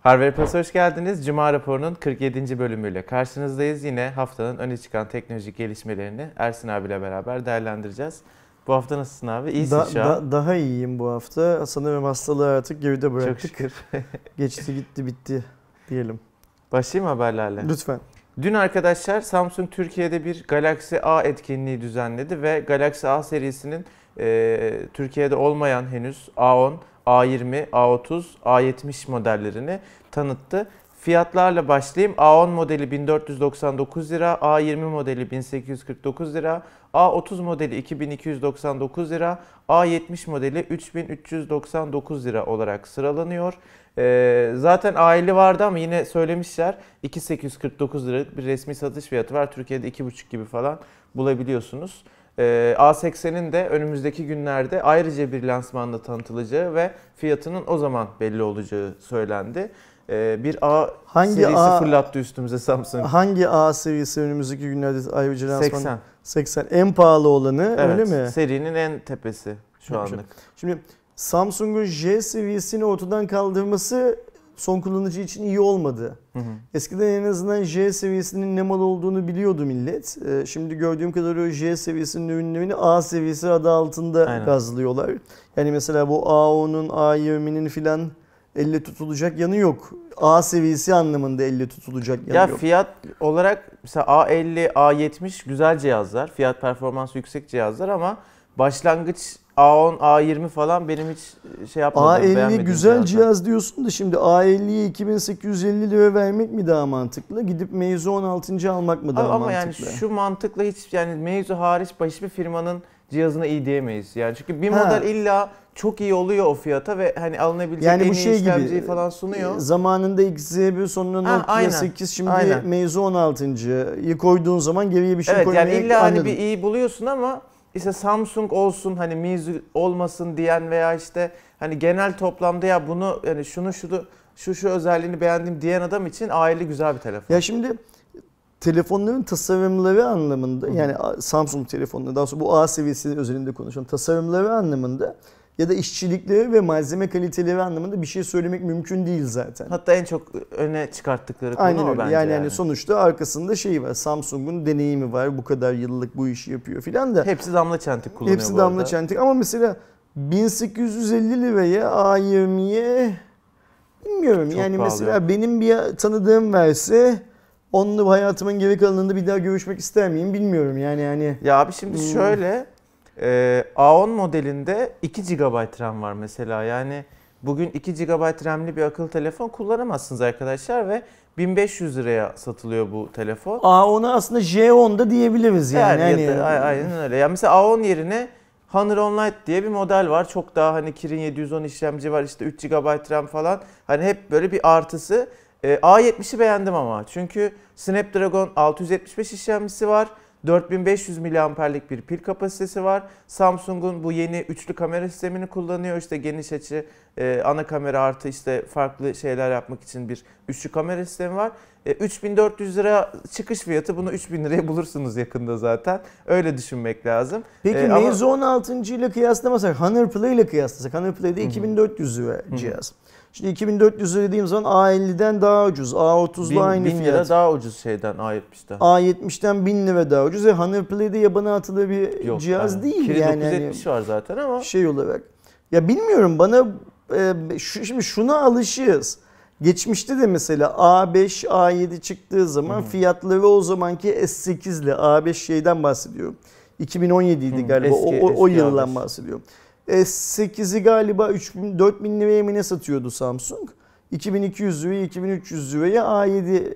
Harvard Plus hoş geldiniz. Cuma raporunun 47. bölümüyle karşınızdayız. Yine haftanın öne çıkan teknolojik gelişmelerini Ersin abiyle beraber değerlendireceğiz. Bu hafta nasılsın abi? İyisin Da- şu an. da- daha iyiyim bu hafta. Sanırım hastalığı artık geride Çok bıraktık. şükür. Geçti gitti bitti diyelim. Başlayayım haberlerle? Lütfen. Dün arkadaşlar Samsung Türkiye'de bir Galaxy A etkinliği düzenledi ve Galaxy A serisinin e, Türkiye'de olmayan henüz A10, A20, A30, A70 modellerini tanıttı. Fiyatlarla başlayayım. A10 modeli 1499 lira, A20 modeli 1849 lira, A30 modeli 2299 lira, A70 modeli 3399 lira olarak sıralanıyor. Ee, zaten A50 vardı ama yine söylemişler 2849 liralık bir resmi satış fiyatı var. Türkiye'de 2,5 gibi falan bulabiliyorsunuz. Ee, A80'in de önümüzdeki günlerde ayrıca bir lansmanda tanıtılacağı ve fiyatının o zaman belli olacağı söylendi. Ee, bir A Hangi serisi A fırlattı üstümüze Samsung. hangi A serisi önümüzdeki günlerde ayrıca lansman? 80. 80. En pahalı olanı Evet, öyle mi? serinin en tepesi şu anlık. Şimdi Samsung'un J seviyesini ortadan kaldırması son kullanıcı için iyi olmadı. Hı hı. Eskiden en azından J seviyesinin ne mal olduğunu biliyordu millet. Ee, Şimdi gördüğüm kadarıyla J seviyesinin ürünlerini A seviyesi adı altında Aynen. gazlıyorlar. Yani mesela bu A10'un, A20'nin filan elle tutulacak yanı yok. A seviyesi anlamında elle tutulacak yanı Ya yok. fiyat olarak mesela A50, A70 güzel cihazlar. Fiyat performansı yüksek cihazlar ama başlangıç A10, A20 falan benim hiç şey yapmadım. A50 beğenmediğim güzel cihazlar. cihaz diyorsun da şimdi A50'ye 2850 lira vermek mi daha mantıklı? Gidip Meizu 16. almak mı daha Ama, ama yani mantıklı? şu mantıkla hiç yani mevzu hariç hiçbir firmanın cihazına iyi diyemeyiz. Yani çünkü bir Ha. model illa çok iyi oluyor o fiyata ve hani alınabilecek Yani en bu iyi şey gibi, falan sunuyor. Zamanında XZ1 sonra Ha, Nokia aynen. 8 şimdi Aynen. Meizu 16'yı koyduğun zaman geriye bir şey evet koymaya yani illa hani anladım. bir iyi buluyorsun ama işte Samsung olsun hani Mizu olmasın diyen veya işte hani genel toplamda ya bunu yani şunu şunu şu şu özelliğini beğendim diyen adam için aile güzel bir telefon. Ya şimdi telefonların tasarımları anlamında Hı yani Samsung telefonları daha sonra bu A seviyesi özelinde konuşalım. Tasarımları anlamında ya da işçilikleri ve malzeme kaliteleri anlamında bir şey söylemek mümkün değil zaten. Hatta en çok öne çıkarttıkları konu Aynen o öyle. bence. Yani, yani sonuçta arkasında şey var. Samsung'un deneyimi var. Bu kadar yıllık bu işi yapıyor filan da. Hepsi damla çentik kullanıyor Hepsi damla arada. çentik ama mesela 1850 liraya A20'ye bilmiyorum. Çok yani pahalı mesela benim bir tanıdığım verse onunla hayatımın geri kalanında bir daha görüşmek ister miyim bilmiyorum. Yani yani Ya abi şimdi Hmm. şöyle e, A10 modelinde 2 GB RAM var mesela. Yani bugün 2 GB RAM'li bir akıllı telefon kullanamazsınız arkadaşlar ve 1500 liraya satılıyor bu telefon. A10'a aslında J10 da diyebiliriz yani. Yani, yani ya da, ay- aynen öyle. Yani mesela A10 yerine Honor Online diye bir model var. Çok daha hani Kirin 710 işlemci var. işte 3 GB RAM falan. Hani hep böyle bir artısı. Ee, A70'i beğendim ama. Çünkü Snapdragon 675 işlemcisi var. 4500 miliamperlik bir pil kapasitesi var. Samsung'un bu yeni üçlü kamera sistemini kullanıyor. İşte geniş açı, e, ana kamera artı işte farklı şeyler yapmak için bir üçlü kamera sistemi var. E, 3400 lira çıkış fiyatı. Bunu 3000 liraya bulursunuz yakında zaten. Öyle düşünmek lazım. Peki ama- Meizu 16. ile kıyaslamasak Honor Play ile kıyaslasak Honor Play'de Hı hı. 2400 lira hı. cihaz. Şimdi 2400 lira dediğim zaman A50'den daha ucuz. A30'da 1000, aynı 1000 lira fiyat. daha ucuz şeyden A70'ten. A70'ten 1000 lira daha ucuz. E Honor Play'de yabana atılı bir Yok, cihaz aynen. değil Kirin yani. 970 var zaten ama Hani şey olarak. Ya bilmiyorum bana e, şu, şimdi şuna alışığız. Geçmişte de mesela A5, A7 çıktığı zaman Hı hı. fiyatları o zamanki S8 ile A5 şeyden bahsediyorum. 2017 idi galiba. eski- o, o, o yıldan A5. bahsediyorum. S8'i galiba 3000 4000 liraya mı ne satıyordu Samsung? 2200 liraya 2300 liraya A7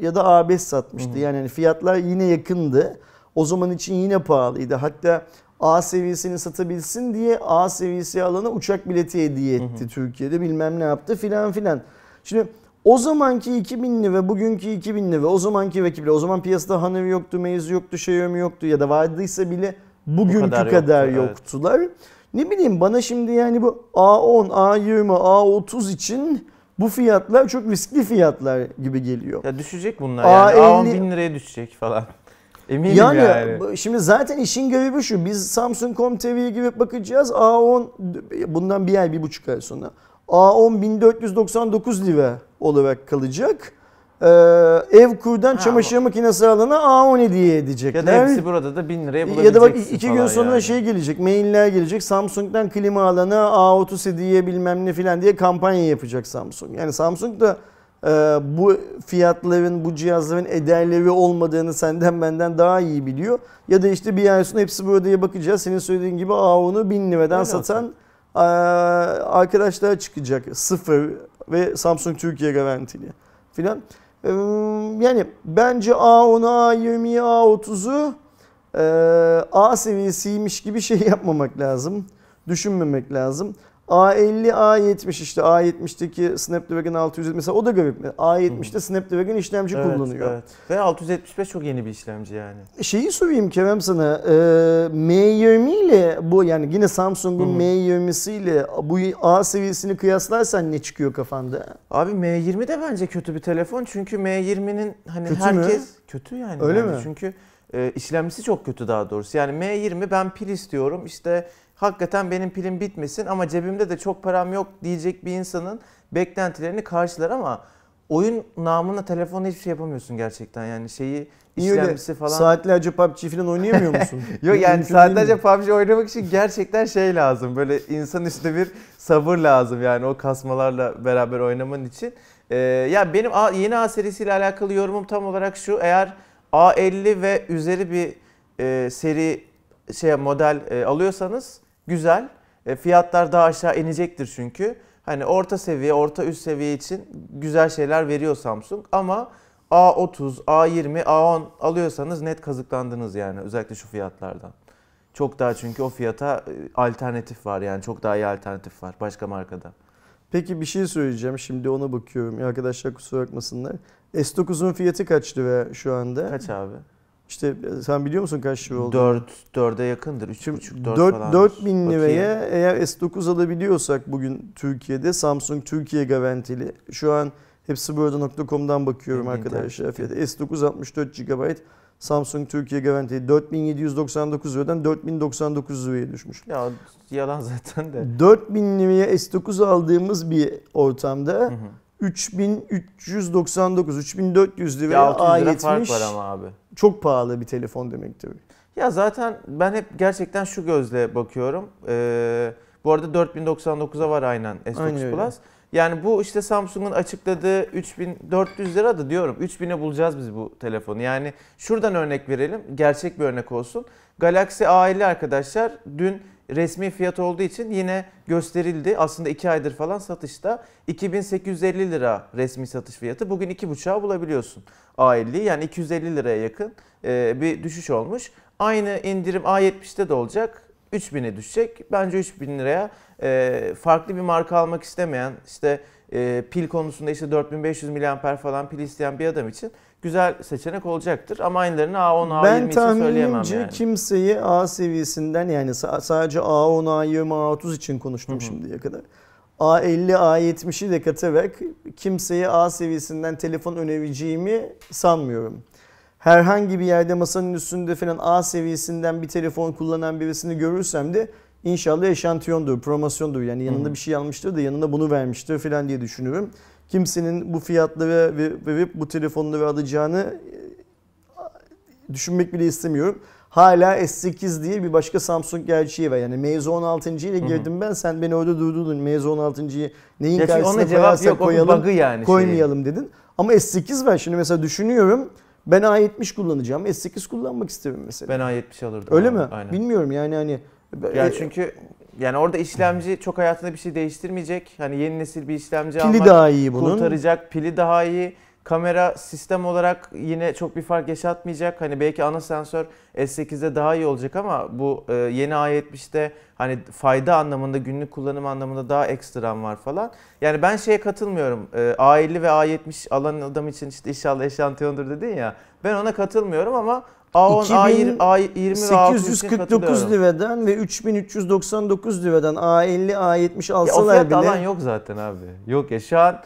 ya da A5 satmıştı. Hı. Yani hani fiyatlar yine yakındı. O zaman için yine pahalıydı. Hatta A seviyesini satabilsin diye A seviyesi alana uçak bileti hediye etti Hı hı. Türkiye'de. Bilmem ne yaptı filan filan. Şimdi o zamanki 2000 lira, bugünkü 2000 lira, o zamanki rakiple, o zaman piyasada Honor yoktu, Meizu yoktu, Xiaomi yoktu ya da vardıysa bile bugünkü kadar kadar, yoktu, evet. Ne bileyim bana şimdi yani bu A10, A20, A30 için bu fiyatlar çok riskli fiyatlar gibi geliyor. ya düşecek bunlar yani. A50 A10 1000 liraya düşecek falan. Eminim Yani, yani. şimdi zaten işin garibi şu. Biz Samsung.com.tr'ye girip bakacağız. A10 bundan bir ay, bir buçuk ay sonra. A10 1499 lira olarak kalacak. Ee, ev kurdan Ha, çamaşır makinesi alana A10 hediye edecekler. Ya da hepsi burada da 1000 liraya bulabileceksin Ya da bak iki gün sonra yani. şey gelecek, mailler gelecek. Samsung'dan klima alana A30 hediye bilmem ne filan diye kampanya yapacak Samsung. Yani Samsung da e, bu fiyatların, bu cihazların ederleri olmadığını senden benden daha iyi biliyor. Ya da işte bir ay sonra hepsi burada'ya bakacağız. Senin söylediğin gibi A10'u 1000 liradan Öyle satan e, arkadaşlar çıkacak. Sıfır ve Samsung Türkiye garantili filan. Yani bence A10'u, A20'yi, A30'u e, A seviyesiymiş gibi şey yapmamak lazım. Düşünmemek lazım. A50, A70 işte A70'teki Snapdragon 600 mesela o da garip. A70'te Snapdragon işlemci Evet, kullanıyor. Evet. Ve 675 çok yeni bir işlemci yani. Şeyi sorayım Kerem sana. e, M20 ile bu yani yine Samsung'un Hı hı. M20'si ile bu A seviyesini kıyaslarsan ne çıkıyor kafanda? Abi M20 de bence kötü bir telefon çünkü M20'nin hani Kötü mü? herkes kötü yani Öyle bence. mi? Çünkü e, işlemcisi çok kötü daha doğrusu. Yani M20 ben pil istiyorum işte hakikaten benim pilim bitmesin ama cebimde de çok param yok diyecek bir insanın beklentilerini karşılar ama oyun namına telefonla hiçbir şey yapamıyorsun gerçekten yani şeyi öyle işlemcisi falan. saatlerce PUBG falan oynayamıyor musun? Yok yani Mümkün saatlerce PUBG oynamak için gerçekten şey lazım. Böyle insanüstü bir sabır lazım yani o kasmalarla beraber oynaman için. Ee, ya benim A- yeni A serisiyle alakalı yorumum tam olarak şu. Eğer A50 ve üzeri bir e, seri şey model e, alıyorsanız güzel. E, fiyatlar daha aşağı inecektir çünkü. Hani orta seviye, orta üst seviye için güzel şeyler veriyor Samsung ama A30, A20, A10 alıyorsanız net kazıklandınız yani özellikle şu fiyatlardan. Çok daha çünkü o fiyata e, alternatif var yani çok daha iyi alternatif var başka markada. Peki bir şey söyleyeceğim. Şimdi ona bakıyorum. Arkadaşlar kusura bakmasınlar. S9'un fiyatı kaç lira şu anda? Kaç abi? İşte e, sen biliyor musun kaç lira oldu? 4, 4'e yakındır. 3,5, 4, 4, falan. 4000 liraya eğer S9 alabiliyorsak bugün Türkiye'de Samsung Türkiye garantili. Şu an hepsi burada.com'dan bakıyorum İnternet arkadaşlar. Fiyatı S9 64 GB Samsung Türkiye garantili 4799 liradan 4099 liraya düşmüş. Ya yalan zaten de. 4000 liraya S9 aldığımız bir ortamda Hı hı. 3399 3400 Ya liraya 600 lira A70 fark var ama abi. çok pahalı bir telefon demektir. Ya zaten ben hep gerçekten şu gözle bakıyorum. Ee, bu arada 4099'a var aynen S9 Aynen. Plus. Yani bu işte Samsung'un açıkladığı 3400 lira da diyorum 3000'e bulacağız biz bu telefonu. Yani şuradan örnek verelim. Gerçek bir örnek olsun. Galaxy A50 arkadaşlar dün resmi fiyat olduğu için yine gösterildi. Aslında 2 aydır falan satışta. 2850 lira resmi satış fiyatı. Bugün 2.5'a bulabiliyorsun A50. Yani 250 liraya yakın e, bir düşüş olmuş. Aynı indirim A70'te de olacak. 3000'e düşecek. Bence 3000 liraya e, farklı bir marka almak istemeyen işte e, pil konusunda işte 4500 mAh falan pil isteyen bir adam için güzel seçenek olacaktır. Ama aynılarını A10, A20 Ben için söyleyemem yani. kimseyi A seviyesinden yani sa- sadece A10, A20, A30 için konuştum Hı hı. şimdiye kadar. A50, A70'i de katarak kimseye A seviyesinden telefon önereceğimi sanmıyorum. Herhangi bir yerde masanın üstünde falan A seviyesinden bir telefon kullanan birisini görürsem de inşallah eşantiyondur, promosyondur. Yani yanında Hı hı. bir şey almıştır da yanında bunu vermiştir falan diye düşünüyorum. Kimsenin bu fiyatları ve- verip bu telefonları alacağını e, düşünmek bile istemiyorum. Hala S8 diye bir başka Samsung gerçeği var. Yani Meizu 16. ile Hı hı. girdim ben. Sen beni orada durdurdun. Meizu 16'yı neyin Ya karşısına koyarsak koyalım, yani. şeyin. koymayalım dedin. Ama S8 var. Şimdi mesela düşünüyorum. Ben A70 kullanacağım. S8 kullanmak isterim mesela. Ben A70 alırdım. Öyle abi, mi? Aynen. Bilmiyorum yani hani. Ya e, çünkü yani orada işlemci çok hayatında bir şey değiştirmeyecek. Hani yeni nesil bir işlemci pili almak daha iyi bunun. kurtaracak. Pili daha iyi. Kamera sistem olarak yine çok bir fark yaşatmayacak. Hani belki ana sensör S8'de daha iyi olacak ama bu e, yeni A70'te hani fayda anlamında günlük kullanım anlamında daha ekstram var falan. Yani ben şeye katılmıyorum. E, A50 ve A70 alan adam için işte inşallah eşantiyondur dedin ya. Ben ona katılmıyorum ama A10, 2000 A20, A20 ve A30 için 849 katılıyorum. liradan ve 3399 liradan A50, A70 Ya o alsalar bile alan yok zaten abi. Yok ya şu an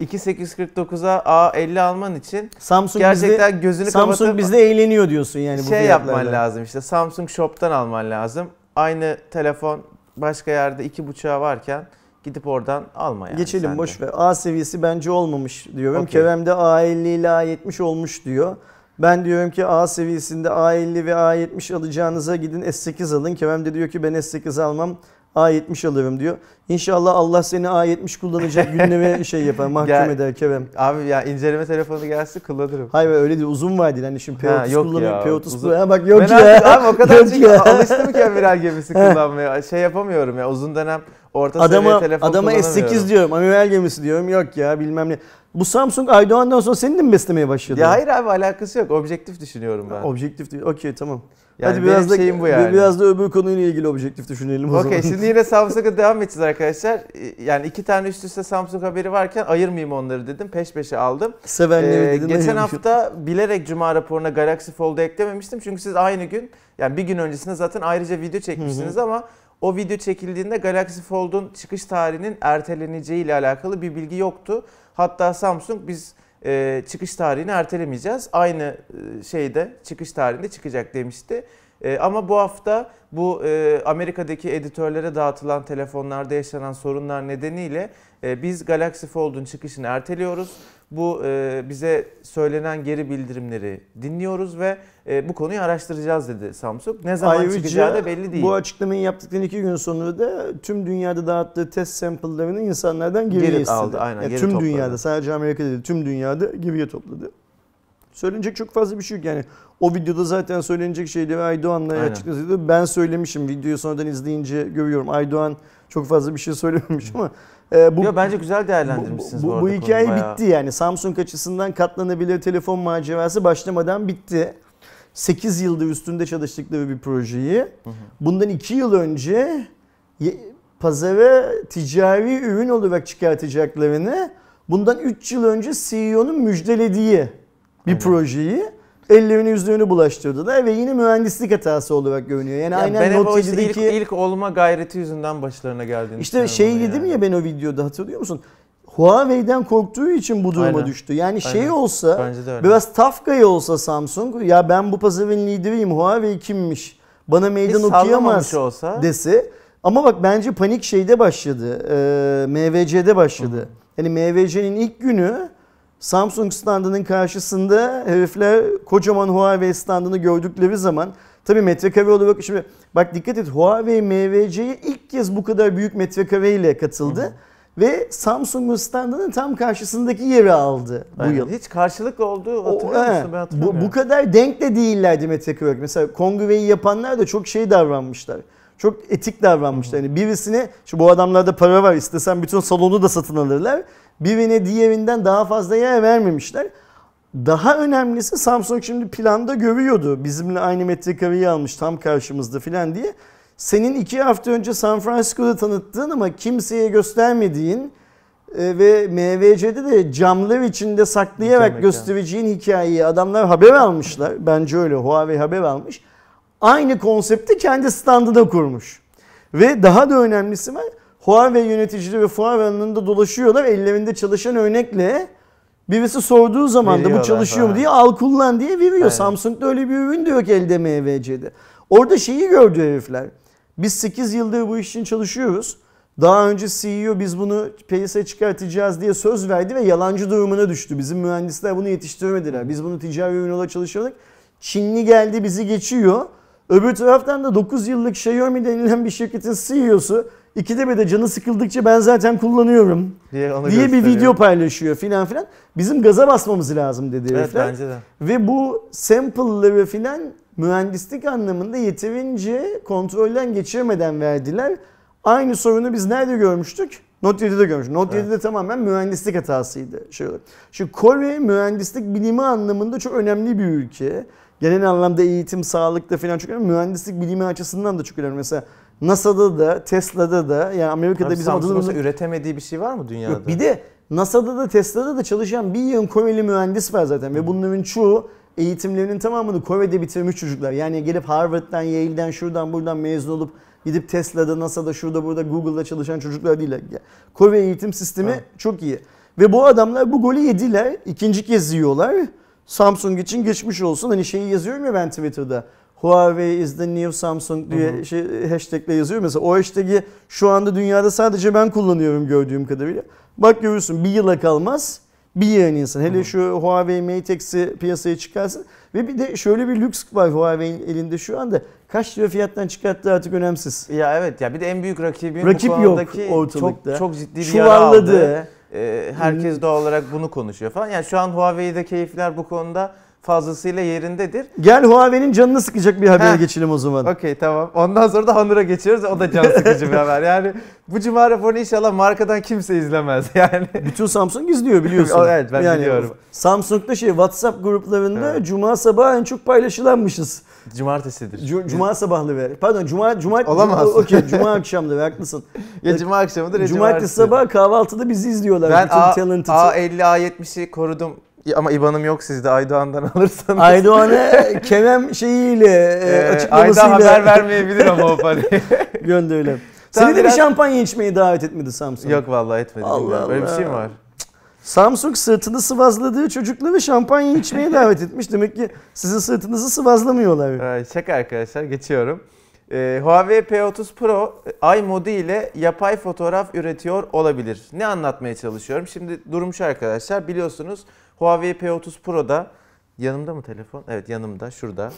2849'a A50 alman için Samsung gerçekten bizde gözünü Samsung kapatıp bizde eğleniyor diyorsun yani bu şey yapman lazım işte Samsung Shop'tan alman lazım. Aynı telefon başka yerde 2.5'a varken Gidip oradan alma yani. Geçelim boş ver. A seviyesi bence olmamış diyorum. Okey. Kerem de A50 ile A70 olmuş diyor. Ben diyorum ki A seviyesinde A50 ve A70 alacağınıza gidin S8 alın. Kerem de diyor ki ben S8 almam A70 alırım diyor. İnşallah Allah seni A70 kullanacak günlere şey yapar mahkum Gel. eder Kerem. Abi ya inceleme telefonu gelsin kullanırım. Hayır öyle değil uzun vadeli hani şimdi Ha, P30 yok kullanıyor ya, P30 uzun- kullanıyor. Ha, bak yok ben ya. artık abi o kadar çünkü alıştım ki amiral gemisi kullanmaya. Şey yapamıyorum ya uzun dönem orta seviye Adama, telefon adama kullanamıyorum. S8 diyorum, amiral gemisi diyorum. Yok ya bilmem ne. Bu Samsung Aydoğan'dan sonra seni de mi beslemeye başladı? Ya hayır abi alakası yok. Objektif düşünüyorum ben. Objektif değil. Okey tamam. Yani Hadi biraz da şeyim bu yani. biraz da öbür konuyla ilgili objektif düşünelim o zaman. Okey şimdi yine Samsung'a devam edeceğiz arkadaşlar. Yani iki tane üst üste Samsung haberi varken ayırmayayım onları dedim. Peş peşe aldım. Sevenleri Ee, dedin. geçen hafta bilerek Cuma raporuna Galaxy Fold'u eklememiştim. Çünkü siz aynı gün yani bir gün öncesinde zaten ayrıca video çekmişsiniz ama o video çekildiğinde Galaxy Fold'un çıkış tarihinin erteleneceği ile alakalı bir bilgi yoktu. Hatta Samsung biz e, çıkış tarihini ertelemeyeceğiz. Aynı e, şeyde çıkış tarihinde çıkacak demişti. E, ama bu hafta bu e, Amerika'daki editörlere dağıtılan telefonlarda yaşanan sorunlar nedeniyle e, biz Galaxy Fold'un çıkışını erteliyoruz. Bu e, bize söylenen geri bildirimleri dinliyoruz ve e, bu konuyu araştıracağız dedi Samsung. Ne zaman çıkacağı da belli değil. bu açıklamayı yaptıktan iki gün sonra da tüm dünyada dağıttığı test sample'larını insanlardan geriye Geri istedi. aldı, aynen, Ya geri tüm topladı. dünyada sadece Amerika'da değil tüm dünyada geriye topladı. Söylenecek çok fazla bir şey yok yani. O videoda zaten söylenecek şeyleri Aydoğan'la açıkladı. Ben söylemişim videoyu sonradan izleyince görüyorum. Aydoğan çok fazla bir şey söylememiş ama e, bu Yo, bence güzel bu, değerlendirmişsiniz bu, bu, bu konuyu hikaye bayağı. bitti yani. Samsung açısından katlanabilir telefon macerası başlamadan bitti. 8 yıldır üstünde çalıştıkları bir projeyi Hı hı. bundan 2 yıl önce pazara ticari ürün olarak çıkartacaklarını bundan 3 yıl önce CEO'nun müjdelediği bir Aynen. projeyi ellerini yüzlerini bulaştırdılar ve yine mühendislik hatası olarak görünüyor. Yani Ya aynen o işte ilk, 7'deki ilk olma gayreti yüzünden başlarına geldiğini işte şey dedim yani. ya ben o videoda hatırlıyor musun? Huawei'den korktuğu için bu duruma Aynen. düştü. Yani şey Aynen. olsa de öyle. biraz guy olsa Samsung ya ben bu pazarın lideriyim Huawei kimmiş bana Hiç meydan sallamamış okuyamaz olsa dese ama bak bence panik şeyde başladı. Ee, MVC'de başladı. Yani MVC'nin ilk günü Samsung standının karşısında herifler kocaman Huawei standını gördükleri zaman tabii metrekare olarak şimdi bak dikkat et Huawei MVC'ye ilk kez bu kadar büyük metrekareyle katıldı. Ve Samsung'un standının tam karşısındaki yeri aldı bu Aynen. yıl. Hiç karşılıklı olduğu hatırlıyor musun? Ben hatırlamıyorum. bu, bu kadar denk de değillerdi metrekare olarak. Mesela kongreyi yapanlar da çok şey davranmışlar. Çok etik davranmışlar. Yani birisine, şu bu adamlarda para var istesen bütün salonu da satın alırlar. Birine diğerinden daha fazla yer vermemişler. Daha önemlisi Samsung şimdi planda görüyordu. Bizimle aynı metrekareyi almış tam karşımızda filan diye. Senin iki hafta önce San Francisco'da tanıttığın ama kimseye göstermediğin e, ve MVC'de de camlar içinde saklayarak Mekan. göstereceğin hikayeyi adamlar haber almışlar. Bence öyle Huawei haber almış. Aynı konsepti kendi standına kurmuş. Ve daha da önemlisi var. Huawei yöneticileri ve fuar alanında dolaşıyorlar. Ellerinde çalışan örnekle birisi sorduğu zaman da bu çalışıyor mu diye al kullan diye veriyor. Aynen. Samsung'da öyle bir ürün de yok elde MVC'de. Orada şeyi gördü herifler. Biz 8 yıldır bu iş için çalışıyoruz. Daha önce CEO biz bunu piyasaya çıkartacağız diye söz verdi ve yalancı durumuna düştü. Bizim mühendisler bunu yetiştiremediler. Biz bunu ticari ürün olarak çalışıyorduk. Çinli geldi bizi geçiyor. Öbür taraftan da 9 yıllık Xiaomi denilen bir şirketin CEO'su ikide bir de canı sıkıldıkça ben zaten kullanıyorum diye, diye bir video paylaşıyor filan filan. Bizim gaza basmamız lazım dedi Evet herifler. bence de. Ve bu sample'ları filan mühendislik anlamında yeterince kontrolden geçirmeden verdiler. Aynı sorunu biz nerede görmüştük? Note 7'de görmüştük. Note Evet. 7'de tamamen mühendislik hatasıydı. Şey olarak. Şimdi Kore mühendislik bilimi anlamında çok önemli bir ülke. Genel anlamda eğitim, sağlıkta falan çok önemli. Mühendislik bilimi açısından da çok önemli. Mesela NASA'da da, Tesla'da da yani Amerika'da Abi bizim Samsung'un üretemediği bir şey var mı dünyada? Yok bir de NASA'da da Tesla'da da çalışan bir yığın Koreli mühendis var zaten ve bunların çoğu eğitimlerinin tamamını Kore'de bitirmiş çocuklar. Yani gelip Harvard'dan, Yale'den, şuradan buradan mezun olup gidip Tesla'da, NASA'da, şurada burada Google'da çalışan çocuklar değil. Kore eğitim sistemi Ha. çok iyi. Ve bu adamlar bu golü yediler. ikinci kez yiyorlar. Samsung için geçmiş olsun. Hani şeyi yazıyorum ya ben Twitter'da. Huawei is the new Samsung diye şey hashtagle yazıyor mesela. O hashtag'i şu anda dünyada sadece ben kullanıyorum gördüğüm kadarıyla. Bak görürsün bir yıla kalmaz bir yığın insan. Hele şu Huawei Mate X'i piyasaya çıkarsın. Ve bir de şöyle bir lüks var Huawei'nin elinde şu anda. Kaç lira fiyattan çıkarttığı artık önemsiz. Ya evet ya bir de en büyük rakibin Rakip bu yok ortalıkta. çok çok ciddi bir yara aldı. Çuvalladı. Ee, herkes doğal olarak bunu konuşuyor falan. Yani şu an Huawei'de keyifler bu konuda fazlasıyla yerindedir. Gel Huawei'nin canını sıkacak bir habere Heh. geçelim o zaman. Okey tamam. Ondan sonra da Honor'a geçiyoruz. O da can sıkıcı bir haber. Yani bu cuma raporunu inşallah markadan kimse izlemez. Yani Bütün Samsung izliyor biliyorsun. Evet, ben biliyorum. Samsung'da şey WhatsApp gruplarında Evet. Cuma sabahı en çok paylaşılanmışız. cumartesidir. Cu- Cuma sabahları. Pardon Cuma Cuma Olamaz. Okey Cuma akşamları haklısın. ya cuma akşamıdır ya Cumartesi cumartesi. sabahı kahvaltıda bizi izliyorlar. Ben A, Talented. A50 A70'i korudum. Ama IBAN'ım yok sizde Aydoğan'dan alırsanız. Aydoğan'a Kerem şeyiyle e, Ee, açıklamasıyla haber vermeyebilir ama o parayı. gönderilen. Sen Seni de bir şampanya içmeye davet etmedi Samsung. yok vallahi etmedim. Allah bilmiyorum. Öyle bir şey mi Allah. var? Samsung sırtını sıvazladığı çocukları şampanya içmeye davet etmiş. Demek ki sizin sırtınızı sıvazlamıyorlar. Şaka arkadaşlar geçiyorum. Ee, Huawei P30 Pro ay modu ile yapay fotoğraf üretiyor olabilir. Ne anlatmaya çalışıyorum? Şimdi durum şu arkadaşlar biliyorsunuz Huawei P30 Pro'da yanımda mı telefon? Evet yanımda şurada.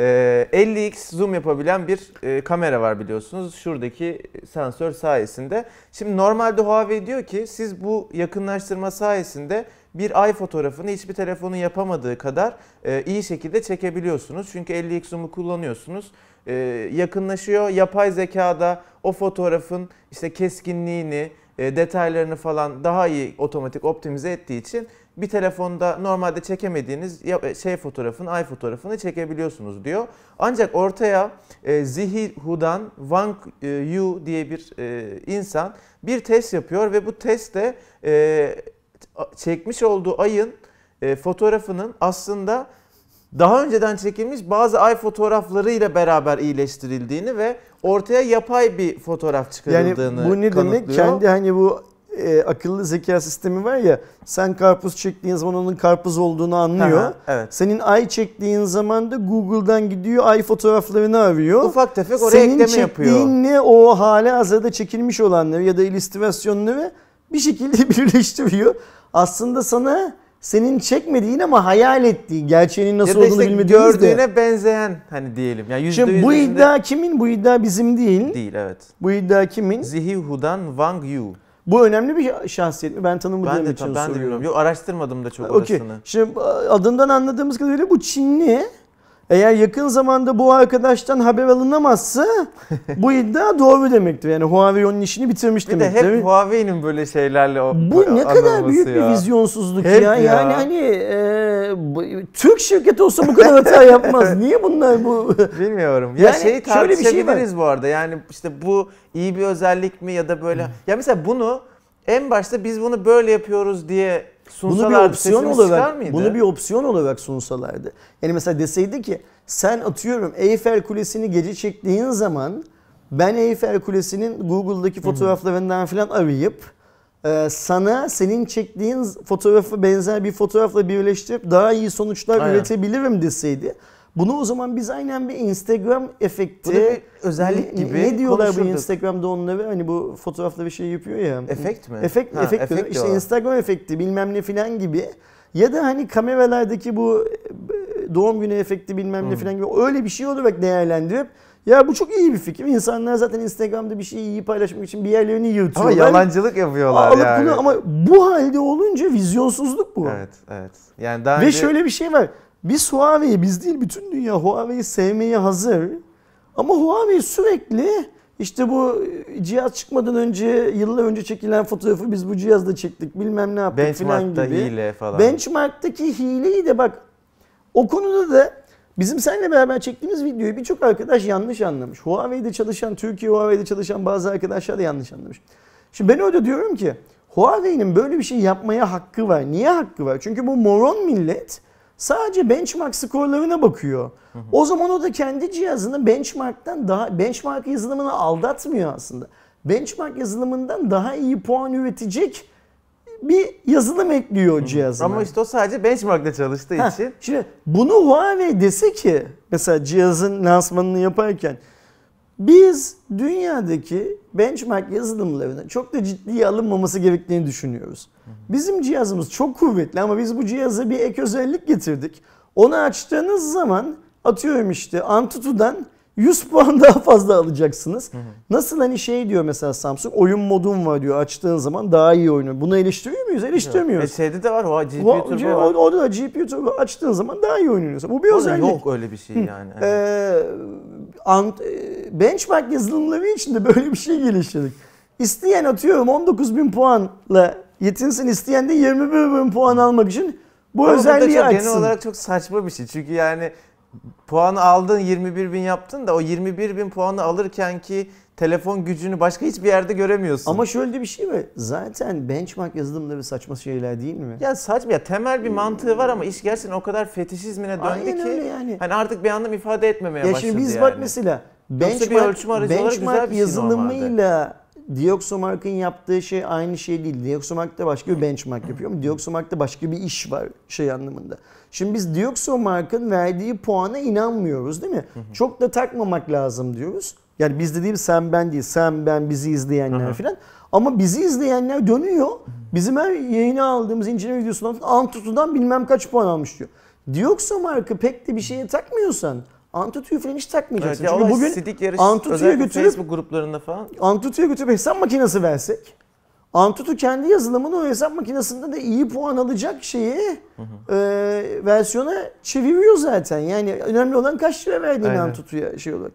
Ee, 50x zoom yapabilen bir e, kamera var biliyorsunuz. Şuradaki sensör sayesinde. Şimdi normalde Huawei diyor ki siz bu yakınlaştırma sayesinde bir ay fotoğrafını hiçbir telefonun yapamadığı kadar e, iyi şekilde çekebiliyorsunuz. Çünkü 50x zoom'u kullanıyorsunuz. E, yakınlaşıyor. Yapay zekada o fotoğrafın işte keskinliğini, e, detaylarını falan daha iyi otomatik optimize ettiği için bir telefonda normalde çekemediğiniz ya- şey fotoğrafın, ay fotoğrafını çekebiliyorsunuz diyor. Ancak ortaya e, Zihi Hu'dan Wang e, Yu diye bir e, insan bir test yapıyor ve bu testte e, çekmiş olduğu ayın e, fotoğrafının aslında daha önceden çekilmiş bazı ay fotoğrafları ile beraber iyileştirildiğini ve ortaya yapay bir fotoğraf Yani çıkarıldığını bu ne demek? Kendi hani bu e, akıllı zeka sistemi var ya sen karpuz çektiğin zaman onun karpuz olduğunu anlıyor. Aha, evet. Senin ay çektiğin zaman da Google'dan gidiyor ay fotoğraflarını arıyor. Ufak tefek oraya Senin ekleme yapıyor. çektiğinle o hali hazırda çekilmiş olanları ya da illüstrasyonları bir şekilde birleştiriyor. Aslında sana senin çekmediğin ama hayal ettiğin, gerçeğinin nasıl ya da olduğunu işte bilmediğimiz de. gördüğüne benzeyen hani diyelim. Yani Şimdi bu iddia kimin? Bu iddia bizim değil. değil evet. Bu iddia kimin? Zihi Hu'dan Wang Yu. Bu önemli bir şahsiyet mi? Ben tanımadığım Ben de, için ben de soruyorum. bilmiyorum. Yok araştırmadım da çok Okey. orasını. Şimdi adından anladığımız kadarıyla bu Çinli. Eğer yakın zamanda bu arkadaştan haber alınamazsa bu iddia doğru demektir. Yani Huawei onun işini bitirmiş Bir de demektir. hep Huawei'nin böyle şeylerle o bu ne kadar büyük bir ya. vizyonsuzluk Hep ya. ya. Yani hani e, bu- Türk şirketi olsa bu kadar hata yapmaz. Niye bunlar bu? Bilmiyorum. Ya Yani şeyi şöyle bir şey tartışabiliriz bu arada. Yani işte bu iyi bir özellik mi ya da böyle. Ya mesela bunu en başta biz bunu böyle yapıyoruz diye bunu bir opsiyon olarak bunu bir opsiyon olarak sunsalardı. Yani mesela deseydi ki sen atıyorum Eyfel Kulesi'ni gece çektiğin zaman ben Eyfel Kulesi'nin Google'daki fotoğraflarından falan arayıp e, sana senin çektiğin fotoğrafı benzer bir fotoğrafla birleştirip daha iyi sonuçlar Aynen. üretebilirim deseydi. Bunu o zaman biz aynen bir Instagram efekti. Bu da bir özellik ne- gibi Ne diyorlar bu. Instagram'da onları hani bu fotoğrafla bir şey yapıyor ya. Efekt mi? Efekt, Ha, efekt, efekt. İşte. Instagram efekti bilmem ne filan gibi. Ya da hani kameralardaki bu e, doğum günü efekti bilmem ne Hmm. filan gibi öyle bir şey olarak değerlendirip ya bu çok iyi bir fikir. İnsanlar zaten Instagram'da bir şeyi iyi paylaşmak için bir yerlerini Ama yırtıyorlar. yalancılık yapıyorlar Alıp yani. bunu ama bu halde olunca vizyonsuzluk bu. Evet, evet. Yani daha Ve önce şöyle bir şey var. Biz Huawei'yi biz değil bütün dünya Huawei'yi sevmeye hazır. Ama Huawei sürekli işte bu cihaz çıkmadan önce yıllar önce çekilen fotoğrafı biz bu cihazla çektik bilmem ne yaptık benchmark'ta gibi. hile falan. Benchmark'taki hileyi de bak o konuda da bizim seninle beraber çektiğimiz videoyu birçok arkadaş yanlış anlamış. Huawei'de çalışan, Türkiye Huawei'de çalışan bazı arkadaşlar da yanlış anlamış. Şimdi ben öyle diyorum ki Huawei'nin böyle bir şey yapmaya hakkı var. Niye hakkı var? Çünkü bu moron millet sadece benchmark skorlarına bakıyor. O zaman o da kendi cihazını benchmark'tan daha benchmark yazılımını aldatmıyor aslında. Benchmark yazılımından daha iyi puan üretecek bir yazılım ekliyor cihazına. Ama işte o sadece benchmark'ta çalıştığı Ha, için. Şimdi bunu Huawei dese ki mesela cihazın lansmanını yaparken biz dünyadaki benchmark yazılımlarını çok da ciddiye alınmaması gerektiğini düşünüyoruz. Bizim cihazımız çok kuvvetli ama biz bu cihaza bir ek özellik getirdik. Onu açtığınız zaman atıyorum işte Antutu'dan 100 puan daha fazla alacaksınız. Nasıl hani şey diyor mesela Samsung oyun modum var diyor açtığın zaman daha iyi oynuyor. Bunu eleştiriyor muyuz? Eleştirmiyoruz. E şeyde de var o GPU Va- Turbo var. o, o da GPU Turbo açtığın zaman daha iyi oynuyorsun. Bu bir Orada özellik. yok öyle bir şey yani. Ee, ant- e, benchmark yazılımları için de böyle bir şey geliştirdik. İsteyen atıyorum 19.000 puanla yetinsin, isteyen de 21.000 puan almak için bu Ama bu da özelliği çok açsın. genel olarak çok saçma bir şey. Çünkü yani puanı aldın 21 bin yaptın da o 21 bin puanı alırken ki telefon gücünü başka hiçbir yerde göremiyorsun. Ama şöyle de bir şey var. Zaten benchmark yazılımları saçma şeyler değil mi? ya saçma ya temel bir mantığı var ama iş gerçekten o kadar fetişizmine döndü Aynen ki yani. hani artık bir anlam ifade etmemeye Ya başladı şimdi biz yani. bak mesela benchmark, benchmark şey yazılımıyla Dioxomark'ın yaptığı şey aynı şey değil. Dioxomark da başka bir benchmark yapıyor ama Dioxomark'ta başka bir iş var şey anlamında. Şimdi biz Dioxomark'ın verdiği puana inanmıyoruz değil mi? Çok da takmamak lazım diyoruz. Yani biz de değil sen ben değil. Sen ben bizi izleyenler falan. Ama bizi izleyenler dönüyor. Bizim her yayına aldığımız inceleme videosundan Antutu'dan bilmem kaç puan almış diyor. Dioxomark'ı pek de bir şeye takmıyorsan Antutu'yu falan hiç Evet, takmayacaksın. ya Çünkü bugün Antutu'ya götürüp- Facebook gruplarında falan Antutu'ya götürüp hesap makinesi versek Antutu kendi yazılımını o hesap makinesinde de iyi puan alacak şeyi e, versiyona çeviriyor zaten. Yani önemli olan kaç lira verdiğin Aynen. Antutu'ya şey olarak.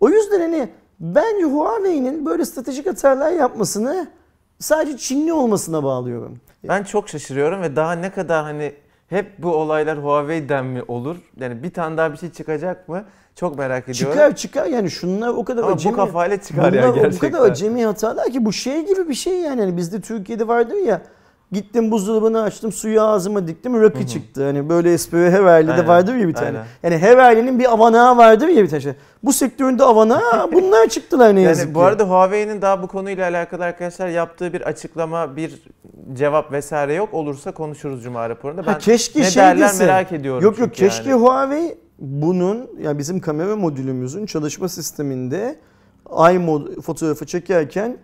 O yüzden hani bence Huawei'nin böyle stratejik hatalar yapmasını sadece Çinli olmasına bağlıyorum. Ben çok şaşırıyorum ve daha ne kadar hani hep bu olaylar Huawei'den mi olur? Yani bir tane daha bir şey çıkacak mı? Çok merak ediyorum. Çıkar çıkar yani şunlar o kadar Ama bu acemi. kafayla çıkar ya bunlar o gerçekten. kadar acemi hatalar ki bu şey gibi bir şey yani. Hani bizde Türkiye'de vardır ya Gittim buzdolabını açtım, suyu ağzıma diktim, rakı çıktı. Hani böyle espri Aynen, vardır ya bir tane. aynen. Yani her ailenin bir avanağı vardır ya bir tane. Bu sektöründe avanağı bunlar çıktılar ne yazık Yani bu ki. arada Huawei'nin daha bu konuyla alakalı arkadaşlar yaptığı bir açıklama, bir cevap vesaire yok. Olursa konuşuruz Cuma raporunda. Ben Ha, keşke ne şey derler dese. merak ediyorum. Yok yok keşke yani. Huawei bunun yani bizim kamera modülümüzün çalışma sisteminde ay mod fotoğrafı çekerken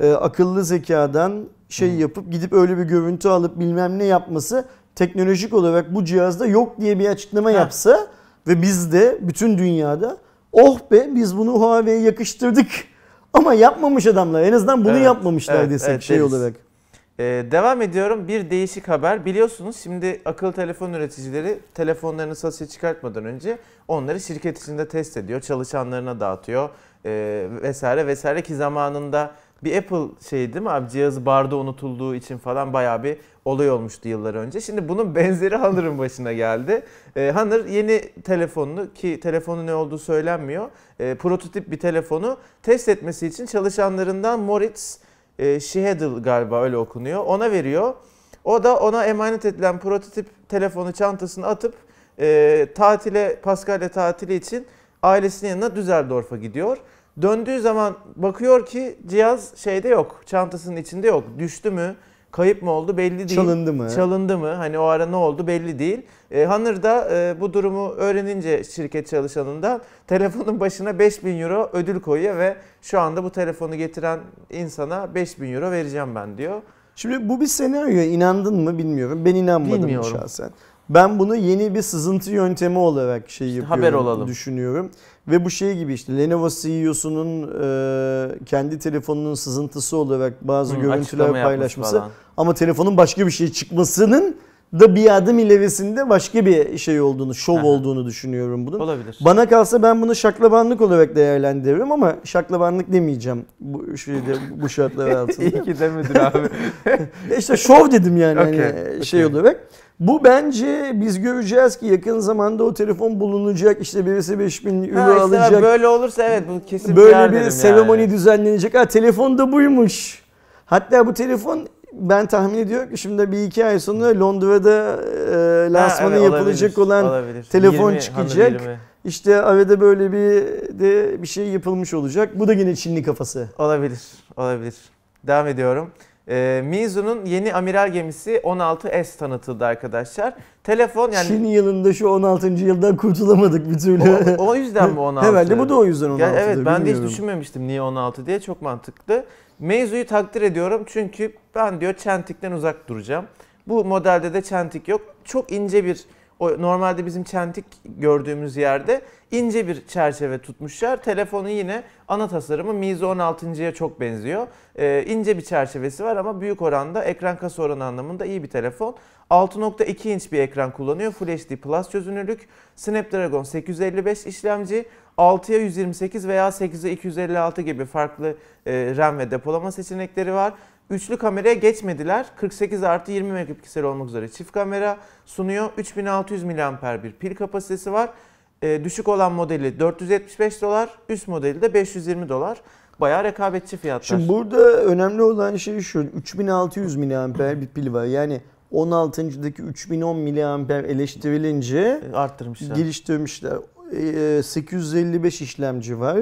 e, akıllı zekadan şey yapıp gidip öyle bir görüntü alıp bilmem ne yapması teknolojik olarak bu cihazda yok diye bir açıklama Ha. yapsa ve biz de bütün dünyada oh be biz bunu Huawei'ye yakıştırdık ama yapmamış adamlar en azından bunu Evet, yapmamışlar evet, desek evet, şey deriz. olarak. Ee, devam ediyorum. Bir değişik haber. Biliyorsunuz şimdi akıllı telefon üreticileri telefonlarını satışa çıkartmadan önce onları şirket içinde test ediyor. Çalışanlarına dağıtıyor ee, vesaire vesaire ki zamanında bir Apple şey değil mi abi cihazı barda unutulduğu için falan bayağı bir olay olmuştu yıllar önce. Şimdi bunun benzeri Honor'ın başına geldi. Ee, Honor yeni telefonunu ki telefonun ne olduğu söylenmiyor. Ee, prototip bir telefonu test etmesi için çalışanlarından Moritz e, Schedel galiba öyle okunuyor. Ona veriyor. O da ona emanet edilen prototip telefonu çantasına atıp e, tatile, Paskalya tatili için ailesinin yanına Düsseldorf'a gidiyor. Döndüğü zaman bakıyor ki cihaz şeyde yok, çantasının içinde yok. Düştü mü, kayıp mı oldu belli değil. Çalındı mı? Çalındı mı? Hani o ara ne oldu belli değil. E, Honor da e, bu durumu öğrenince şirket çalışanından telefonun başına 5000 euro ödül koyuyor ve şu anda bu telefonu getiren insana 5000 euro vereceğim ben diyor. Şimdi bu bir senaryo inandın mı bilmiyorum. Ben inanmadım Bilmiyorum. şahsen. Ben bunu yeni bir sızıntı yöntemi olarak şey yapıyorum, haber olalım. düşünüyorum. Ve bu şey gibi işte Lenovo CEO'sunun e, kendi telefonunun sızıntısı olarak bazı Hı, görüntüler paylaşması ama telefonun başka bir şey çıkmasının da bir adım ilerisinde başka bir şey olduğunu, şov Aha. olduğunu düşünüyorum bunun. Olabilir. Bana kalsa ben bunu şaklabanlık olarak değerlendiririm ama şaklabanlık demeyeceğim bu şeyde bu şartlar altında. İyi ki demedin abi. E İşte şov dedim yani Okey, hani şey okey. olarak. Bu bence biz göreceğiz ki yakın zamanda o telefon bulunacak. işte birisi 5000 euro Ha, işte alacak. böyle olursa evet bu kesin Böyle bir derim seremoni yani. düzenlenecek. Ha telefon da buymuş. Hatta bu telefon ben tahmin ediyorum ki şimdi bir iki ay sonra Londra'da e, lansmanı Ha, evet, yapılacak olabilir, olan olabilir. telefon 20, çıkacak. Honor 20. işte arada böyle bir de bir şey yapılmış olacak. Bu da yine Çinli kafası. Olabilir, olabilir. Devam ediyorum. Ee, Mizu'nun yeni amiral gemisi 16S tanıtıldı arkadaşlar. Telefon yani Çin yılında şu 16. yıldan kurtulamadık bir türlü. o, o yüzden mi 16? Herhalde bu da o yüzden 16. Ya evet ben de hiç düşünmemiştim niye 16 diye çok mantıklı. Meizu'yu takdir ediyorum çünkü ben diyor çentikten uzak duracağım. Bu modelde de çentik yok. Çok ince bir o normalde bizim çentik gördüğümüz yerde ince bir çerçeve tutmuşlar. Telefonu yine ana tasarımı Meizu 16'ya çok benziyor. Ee, ince bir çerçevesi var ama büyük oranda ekran kasa oranı anlamında iyi bir telefon. 6.2 inç bir ekran kullanıyor. Full HD Plus çözünürlük. Snapdragon 855 işlemci. 6'ya 128 veya 8'e 256 gibi farklı e, RAM ve depolama seçenekleri var. Üçlü kameraya geçmediler. 48 artı 20 megapiksel olmak üzere çift kamera sunuyor. 3600 mAh bir pil kapasitesi var. E, düşük olan modeli 475 dolar, üst modeli de 520 dolar. Bayağı rekabetçi fiyatlar. Şimdi burada önemli olan şey şu. 3600 mAh bir pil var. Yani 16.daki 3010 mAh eleştirilince E, arttırmışlar. geliştirmişler. Ee, 855 işlemci var.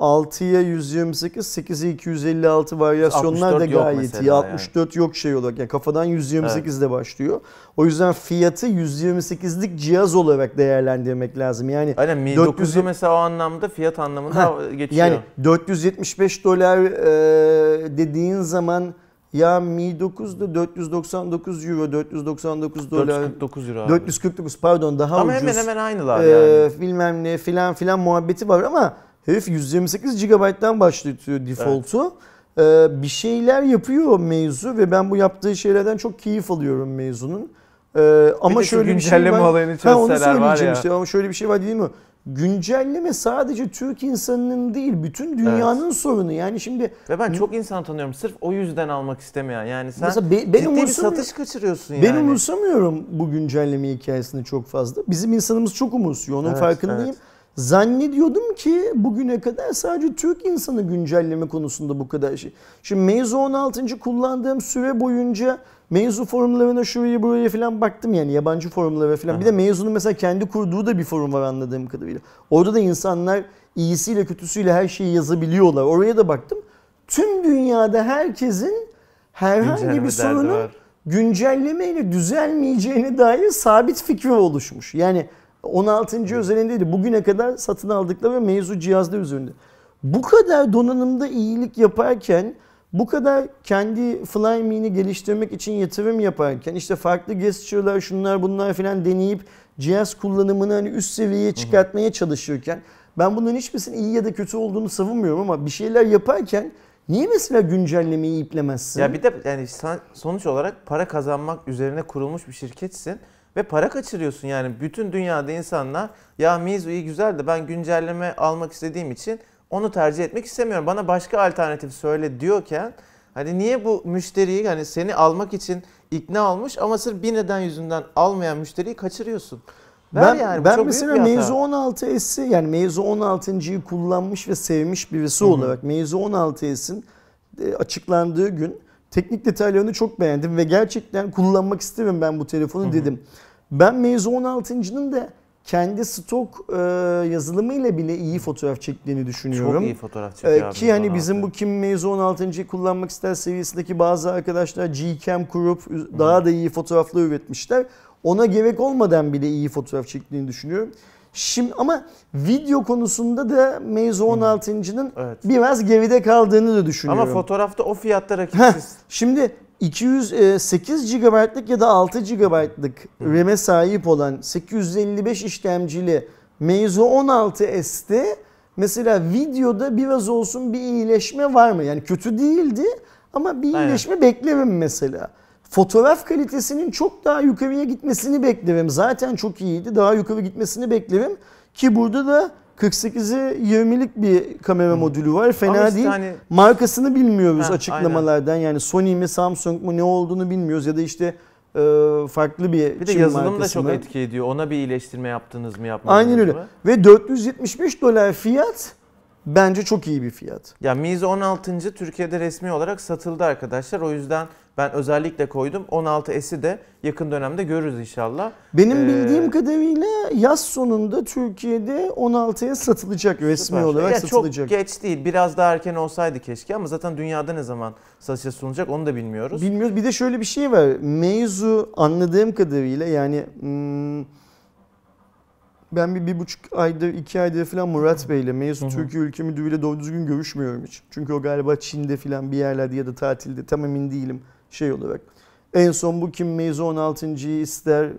6'ya 128, 8'e 256 varyasyonlar da 64 gayet iyi. mesela yani. 64 yok şey olarak. Yani kafadan 128 de başlıyor. O yüzden fiyatı 128'lik cihaz olarak değerlendirmek lazım. Yani Aynen Mi 400 9'u mesela o anlamda fiyat anlamında Ha, geçiyor. yani 475 dolar e, dediğin zaman ya Mi 9 da 499 euro, 499 dolar, 449 euro abi. 449 pardon daha Ama ucuz. hemen hemen aynılar Ee, yani. bilmem ne filan filan muhabbeti var ama herif 128 GB'dan başlatıyor default'u. Ee, bir şeyler yapıyor mevzu ve ben bu yaptığı şeylerden çok keyif alıyorum mevzunun. Ee, ama şu şöyle bir şey var. olayını Ha, onu söyleyeceğim ya. işte ama şöyle bir şey var değil mi? Güncelleme sadece Türk insanının değil bütün dünyanın sorunu. Yani şimdi Ve ben çok insan tanıyorum sırf o yüzden almak istemeyen. Yani sen mesela be- ben, ciddi bir umursamıyorum. satış kaçırıyorsun Ben yani. umursamıyorum bu güncelleme hikayesini çok fazla. Bizim insanımız çok umursuyor. Onun Evet, farkındayım. evet. Zannediyordum ki bugüne kadar sadece Türk insanı güncelleme konusunda bu kadar şey. Şimdi Meizu 16. kullandığım süre boyunca Meizu forumlarına şuraya buraya falan baktım yani yabancı forumlara falan. Bir de Meizu'nun mesela kendi kurduğu da bir forum var anladığım kadarıyla. Orada da insanlar iyisiyle kötüsüyle her şeyi yazabiliyorlar. Oraya da baktım. Tüm dünyada herkesin herhangi Güncelleme bir sorunun var. güncellemeyle düzelmeyeceğine dair sabit fikri oluşmuş. Yani 16. özelindeydi. Bugüne kadar satın aldıkları mevzu cihazda üzerinde. Bu kadar donanımda iyilik yaparken bu kadar kendi Flyme'ini geliştirmek için yatırım yaparken işte farklı gesture'lar şunlar bunlar filan deneyip cihaz kullanımını hani üst seviyeye çıkartmaya çalışırken ben bunların hiçbirisinin iyi ya da kötü olduğunu savunmuyorum ama bir şeyler yaparken niye mesela güncellemeyi iplemezsin? Ya bir de yani sonuç olarak para kazanmak üzerine kurulmuş bir şirketsin ve para kaçırıyorsun yani bütün dünyada insanlar ya Mizu iyi güzel de ben güncelleme almak istediğim için onu tercih etmek istemiyorum. Bana başka alternatif söyle diyorken hani niye bu müşteriyi hani seni almak için ikna olmuş ama sırf bir neden yüzünden almayan müşteriyi kaçırıyorsun. Ver Ben, yani, ben mesela hata. Meizu 16S'i yani Meizu 16.'yı kullanmış ve sevmiş birisi Hı hı. olarak Meizu 16S'in e, açıklandığı gün teknik detaylarını çok beğendim ve gerçekten kullanmak isterim ben bu telefonu Hı hı. dedim. Ben Meizu 16.'nın da kendi stok e, yazılımıyla bile iyi fotoğraf çektiğini düşünüyorum. Çok iyi fotoğraf çekiyor abi ki hani bizim 16. bu kim Meizu 16.'yı kullanmak ister seviyesindeki bazı arkadaşlar Gcam kurup daha da iyi fotoğraflar üretmişler. Ona gerek olmadan bile iyi fotoğraf çektiğini düşünüyorum. Şimdi ama video konusunda da Meizu 16.'nın Evet. biraz geride kaldığını da düşünüyorum. Ama fotoğrafta o fiyatta rakipsiz. Şimdi 208 GB'lık ya da 6 GB'lık RAM'e sahip olan 855 işlemcili Meizu 16S'te mesela videoda biraz olsun bir iyileşme var mı? Yani kötü değildi ama bir Aynen. iyileşme beklerim mesela. Fotoğraf kalitesinin çok daha yukarıya gitmesini beklerim. Zaten çok iyiydi. Daha yukarı gitmesini beklerim. Ki burada da 48'e 20'lik bir kamera modülü var. Fena Ama işte değil. hani Markasını bilmiyoruz Heh, açıklamalardan. Yani Sony mi Samsung mu ne olduğunu bilmiyoruz ya da işte e, farklı bir Bir de yazılım da çok mı? etki ediyor. Ona bir iyileştirme yaptınız mı yapmadınız Aynen öyle. mı? Ve 475 dolar fiyat bence çok iyi bir fiyat. Ya Mizo 16. Türkiye'de resmi olarak satıldı arkadaşlar. O yüzden ben özellikle koydum. 16S'i de yakın dönemde görürüz inşallah. Benim Ee, bildiğim kadarıyla yaz sonunda Türkiye'de 16'ya satılacak resmi Süper. olarak Ya satılacak. Çok geç değil. Biraz daha erken olsaydı keşke ama zaten dünyada ne zaman satışa sunulacak onu da bilmiyoruz. Bilmiyoruz. Bir de şöyle bir şey var. Mevzu anladığım kadarıyla yani hmm, ben bir, bir buçuk aydır, iki aydır falan Murat Bey'le Mevzu. Türkiye Ülke Müdürü'yle doğru düzgün görüşmüyorum hiç. Çünkü o galiba Çin'de falan bir yerlerde ya da tatilde tam emin değilim şey olarak. En son bu kim Mevzu 16.'yı ister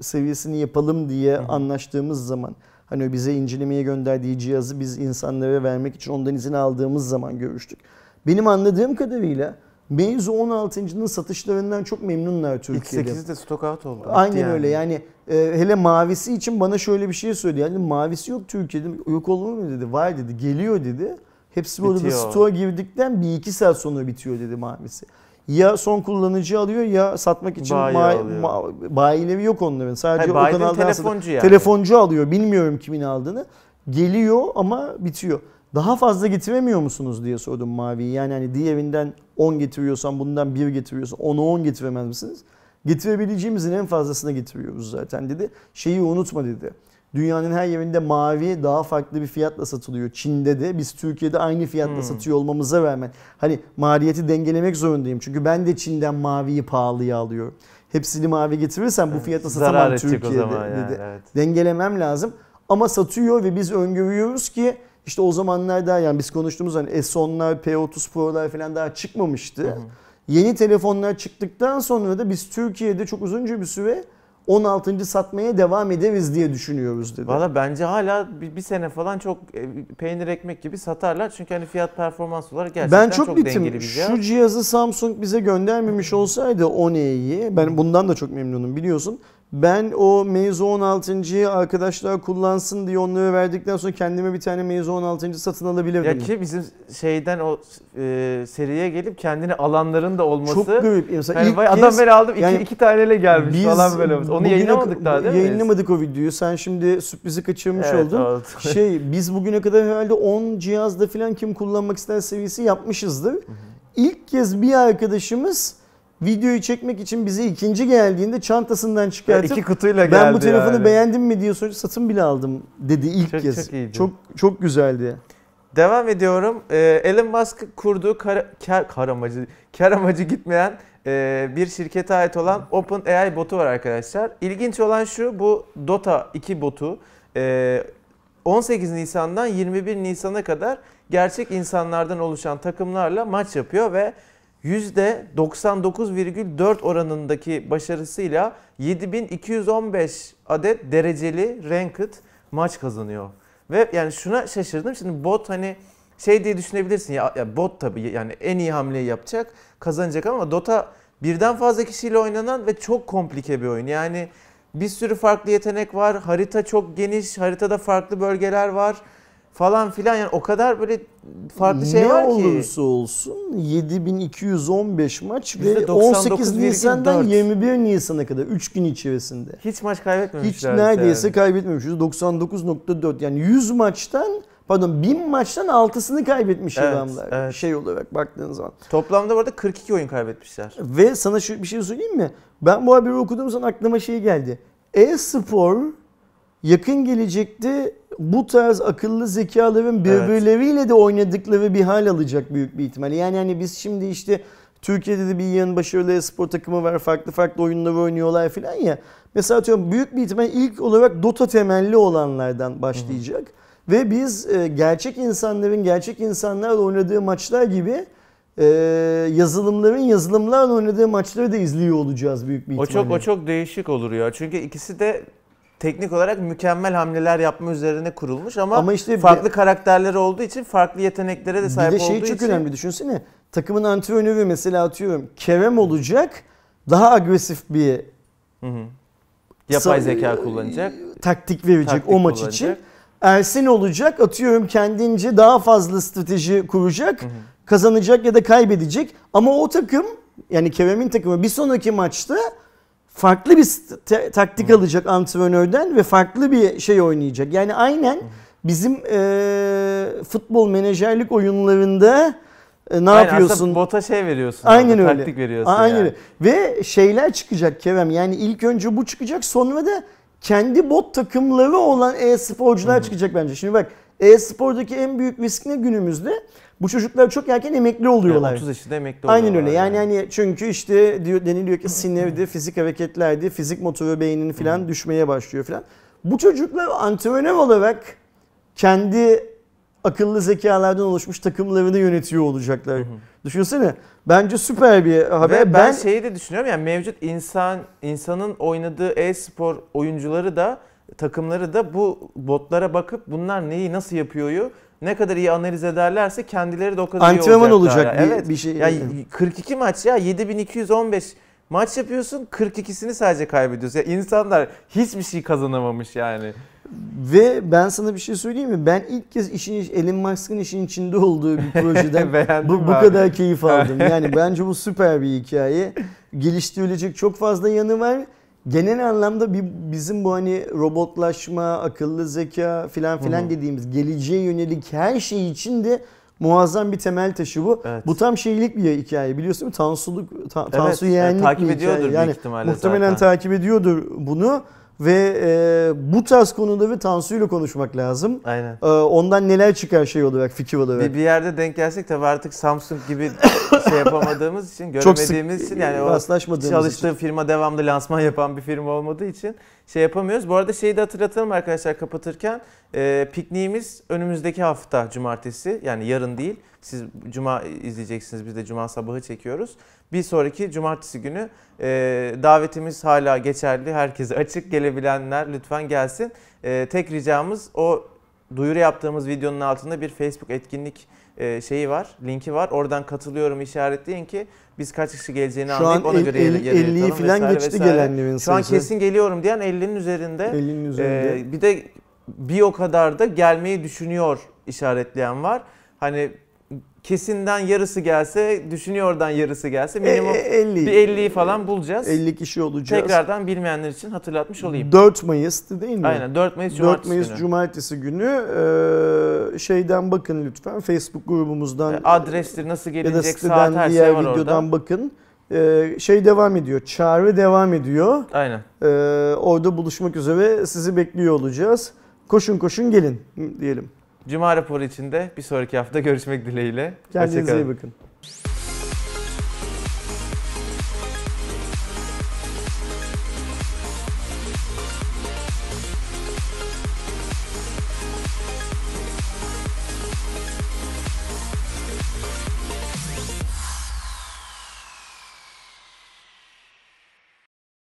seviyesini yapalım diye Hı anlaştığımız zaman hani bize incelemeye gönderdiği cihazı biz insanlara vermek için ondan izin aldığımız zaman görüştük. Benim anladığım kadarıyla Meizu 16.'nın satışlarından çok memnunlar Türkiye'de. X8'de stok out oldu. Aynen öyle yani e, hele mavisi için bana şöyle bir şey söyledi. Yani mavisi yok Türkiye'de. Yok olur mu dedi. Var dedi. Geliyor dedi. Hepsi burada stoğa girdikten bir iki saat sonra bitiyor dedi mavisi. Ya son kullanıcı alıyor ya satmak için Bayi ma- ma- bayileri yok onların. Sadece Hayır, o kanaldan telefoncu yani. Telefoncu alıyor. Bilmiyorum kimin aldığını. Geliyor ama bitiyor. Daha fazla getiremiyor musunuz diye sordum Mavi'yi. Yani hani diğerinden 10 getiriyorsan bundan 1 getiriyorsan onu 10 getiremez misiniz? Getirebileceğimizin en fazlasını getiriyoruz zaten dedi. Şeyi unutma dedi. Dünyanın her yerinde mavi daha farklı bir fiyatla satılıyor. Çin'de de biz Türkiye'de aynı fiyatla Hmm. satıyor olmamıza rağmen. Hani maliyeti dengelemek zorundayım. Çünkü ben de Çin'den maviyi pahalıya alıyorum. Hepsini mavi getirirsem bu fiyata satamam Türkiye'de yani, dedi evet. dengelemem lazım. Ama satıyor ve biz öngörüyoruz ki işte o zamanlarda yani biz konuştuğumuz hani S10'lar, P30 Pro'lar falan daha çıkmamıştı. Hı hı. Yeni telefonlar çıktıktan sonra da biz Türkiye'de çok uzunca bir süre 16. satmaya devam ederiz diye düşünüyoruz dedi. Valla bence hala bir, bir sene falan çok e, peynir ekmek gibi satarlar. Çünkü hani fiyat performans olarak gerçekten ben çok, çok, bitim. dengeli bir cihaz. Şu cihazı Samsung bize göndermemiş olsaydı 10e'yi ben bundan da çok memnunum biliyorsun. Ben o Meizu 16'yı arkadaşlar kullansın diye onları verdikten sonra kendime bir tane Meizu 16. satın alabilirdim. Ya ki bizim şeyden o e, seriye gelip kendini alanların da olması. Çok garip. Mesela Yani ilk vay, kez adam böyle aldım iki, yani iki taneyle gelmiş biz falan böyle. Onu bugüne- yayınlamadık daha değil mi? Yayınlamadık o videoyu. Sen şimdi sürprizi kaçırmış Evet, oldun. oldu. Şey biz bugüne kadar herhalde 10 cihazda falan kim kullanmak ister seviyesi yapmışızdır. İlk kez bir arkadaşımız videoyu çekmek için bize ikinci geldiğinde çantasından çıkartıp iki kutuyla geldi ben bu telefonu yani. beğendim mi diye soruyor satın bile aldım dedi ilk Çok- kez. çok iyiydi. Çok çok güzeldi. Devam ediyorum. Ee, Elon Musk kurduğu kar, kar, kar amacı, kar amacı gitmeyen e, bir şirkete ait olan OpenAI botu var arkadaşlar. İlginç olan şu bu Dota 2 botu e, 18 Nisan'dan 21 Nisan'a kadar gerçek insanlardan oluşan takımlarla maç yapıyor ve %99,4 oranındaki başarısıyla 7215 adet dereceli ranked maç kazanıyor. Ve yani şuna şaşırdım. Şimdi bot hani şey diye düşünebilirsin ya, ya bot tabii yani en iyi hamleyi yapacak, kazanacak ama Dota birden fazla kişiyle oynanan ve çok komplike bir oyun. Yani bir sürü farklı yetenek var. Harita çok geniş. Haritada farklı bölgeler var falan filan. Yani o kadar böyle farklı şey ne var ki. olursa olsun 7215 maç ve %99,4. 18 Nisan'dan 21 Nisan'a kadar 3 gün içerisinde. Hiç maç Hiç kaybetmemişler. neredeyse yani. kaybetmemişiz. 99.4 yani 100 maçtan pardon 1000 maçtan 6'sını kaybetmiş Evet, adamlar. evet. Şey olarak baktığın zaman. Toplamda bu arada 42 oyun kaybetmişler. Ve sana şu bir şey söyleyeyim mi? Ben bu haberi okuduğum zaman aklıma şey geldi. E-spor yakın gelecekte bu tarz akıllı zekaların birbirleriyle de oynadıkları bir hal alacak büyük bir ihtimalle. Yani hani biz şimdi işte Türkiye'de de bir yan başarılı e-spor takımı var. Farklı farklı oyunları oynuyorlar falan ya. Mesela atıyorum büyük bir ihtimal ilk olarak Dota temelli olanlardan başlayacak. Ve biz e, gerçek insanların gerçek insanlarla oynadığı maçlar gibi e, yazılımların yazılımlarla oynadığı maçları da izliyor olacağız büyük bir O ihtimalle. çok o çok değişik olur ya. Çünkü ikisi de teknik olarak mükemmel hamleler yapma üzerine kurulmuş ama, Ama işte farklı karakterleri olduğu için farklı yeteneklere de sahip bir de şey olduğu çok için önemli düşünsene. Takımın antrenörü mesela atıyorum Kerem olacak. Daha agresif bir Hı hı. yapay zeka kullanacak. taktik verecek taktik o maç kullanacak. için. Ersin olacak atıyorum kendince daha fazla strateji kuracak. Kazanacak ya da kaybedecek. Ama o takım yani Kerem'in takımı bir sonraki maçta farklı bir taktik alacak antrenörden ve farklı bir şey oynayacak. Yani aynen bizim e, futbol menajerlik oyunlarında e, ne Aynen, yapıyorsun? bota şey veriyorsun. Aynen orada, öyle. Taktik veriyorsun Aynen yani. öyle. Ve şeyler çıkacak Kerem. Yani ilk önce bu çıkacak sonra da kendi bot takımları olan e-sporcular çıkacak bence. Şimdi bak e-spordaki en büyük risk ne günümüzde? Bu çocuklar çok erken emekli oluyorlar. 30 yaşında emekli Aynen oluyorlar öyle. Yani hani çünkü işte diyor deniliyor ki sinirdi, fizik hareketlerdi, fizik motoru beyninin falan düşmeye başlıyor falan. Bu çocuklar antrenör olarak kendi akıllı zekalardan oluşmuş takımlarını yönetiyor olacaklar. Düşünsene. Bence süper bir haber. Ve ben, ben şeyi de düşünüyorum yani mevcut insan insanın oynadığı e-spor oyuncuları da takımları da bu botlara bakıp bunlar neyi nasıl yapıyoryu ne kadar iyi analiz ederlerse kendileri de o kadar iyi Antrenman olacaklar. olacak bir- evet. bir şey. Ya 42 maç ya 7215 maç yapıyorsun 42'sini sadece kaybediyorsun. Ya insanlar hiçbir şey kazanamamış yani. ve ben sana bir şey söyleyeyim mi? Ben ilk kez işin Elon Musk'ın işin içinde olduğu bir projeden bu, bu abi. kadar keyif aldım. Yani bence bu süper bir hikaye. Geliştirilecek çok fazla yanı var. Genel anlamda bir, bizim bu hani robotlaşma, akıllı zeka filan filan Hı hı. dediğimiz geleceğe yönelik her şey için de muazzam bir temel taşı bu. Evet. Bu tam şeylik bir hikaye biliyorsun mi? Tansuluk, ta, Evet, Tansu yani takip bir ediyordur hikaye. büyük Yani ihtimalle muhtemelen zaten. takip ediyordur bunu ve e, bu tarz konuları Tansu'yla konuşmak lazım. Aynen. E, ondan neler çıkar şey olarak, fikir olarak. Bir, bir yerde denk gelsek tabii artık Samsung gibi şey yapamadığımız için, Çok sık göremediğimiz için yani o çalıştığı için. firma devamlı lansman yapan bir firma olmadığı için şey yapamıyoruz. Bu arada şeyi de hatırlatalım arkadaşlar kapatırken. E, pikniğimiz önümüzdeki hafta cumartesi yani yarın değil. Siz cuma izleyeceksiniz biz de cuma sabahı çekiyoruz. Bir sonraki cumartesi günü e, davetimiz hala geçerli. Herkese açık gelebilenler lütfen gelsin. E, tek ricamız o duyuru yaptığımız videonun altında bir Facebook etkinlik e, şeyi var, linki var. Oradan katılıyorum işaretleyin ki biz kaç kişi geleceğini Şu anlayıp an ona el- göre el- yere- yere 50'yi yatalım falan geçti vesaire. gelenlerin Şu an kesin geliyorum diyen 50'nin üzerinde. 50'nin üzerinde. Ee, bir de bir o kadar da gelmeyi düşünüyor işaretleyen var. Hani kesinden yarısı gelse, düşünüyordan yarısı gelse minimum E, e, 50. bir 50'yi falan bulacağız. 50 kişi olacağız. Tekrardan bilmeyenler için hatırlatmış olayım. 4 Mayıs'tı değil mi? Aynen 4 Mayıs 4 Cumartesi Mayıs günü. Cumartesi günü e, şeyden bakın lütfen Facebook grubumuzdan Ee, Adrestir nasıl ya da siteden saat her diğer şey var videodan orada. bakın. E, şey devam ediyor. Çağrı devam ediyor. Aynen. E, orada buluşmak üzere sizi bekliyor olacağız. Koşun koşun gelin diyelim. Cuma raporu içinde bir sonraki hafta görüşmek dileğiyle. Kendinize iyi bakın.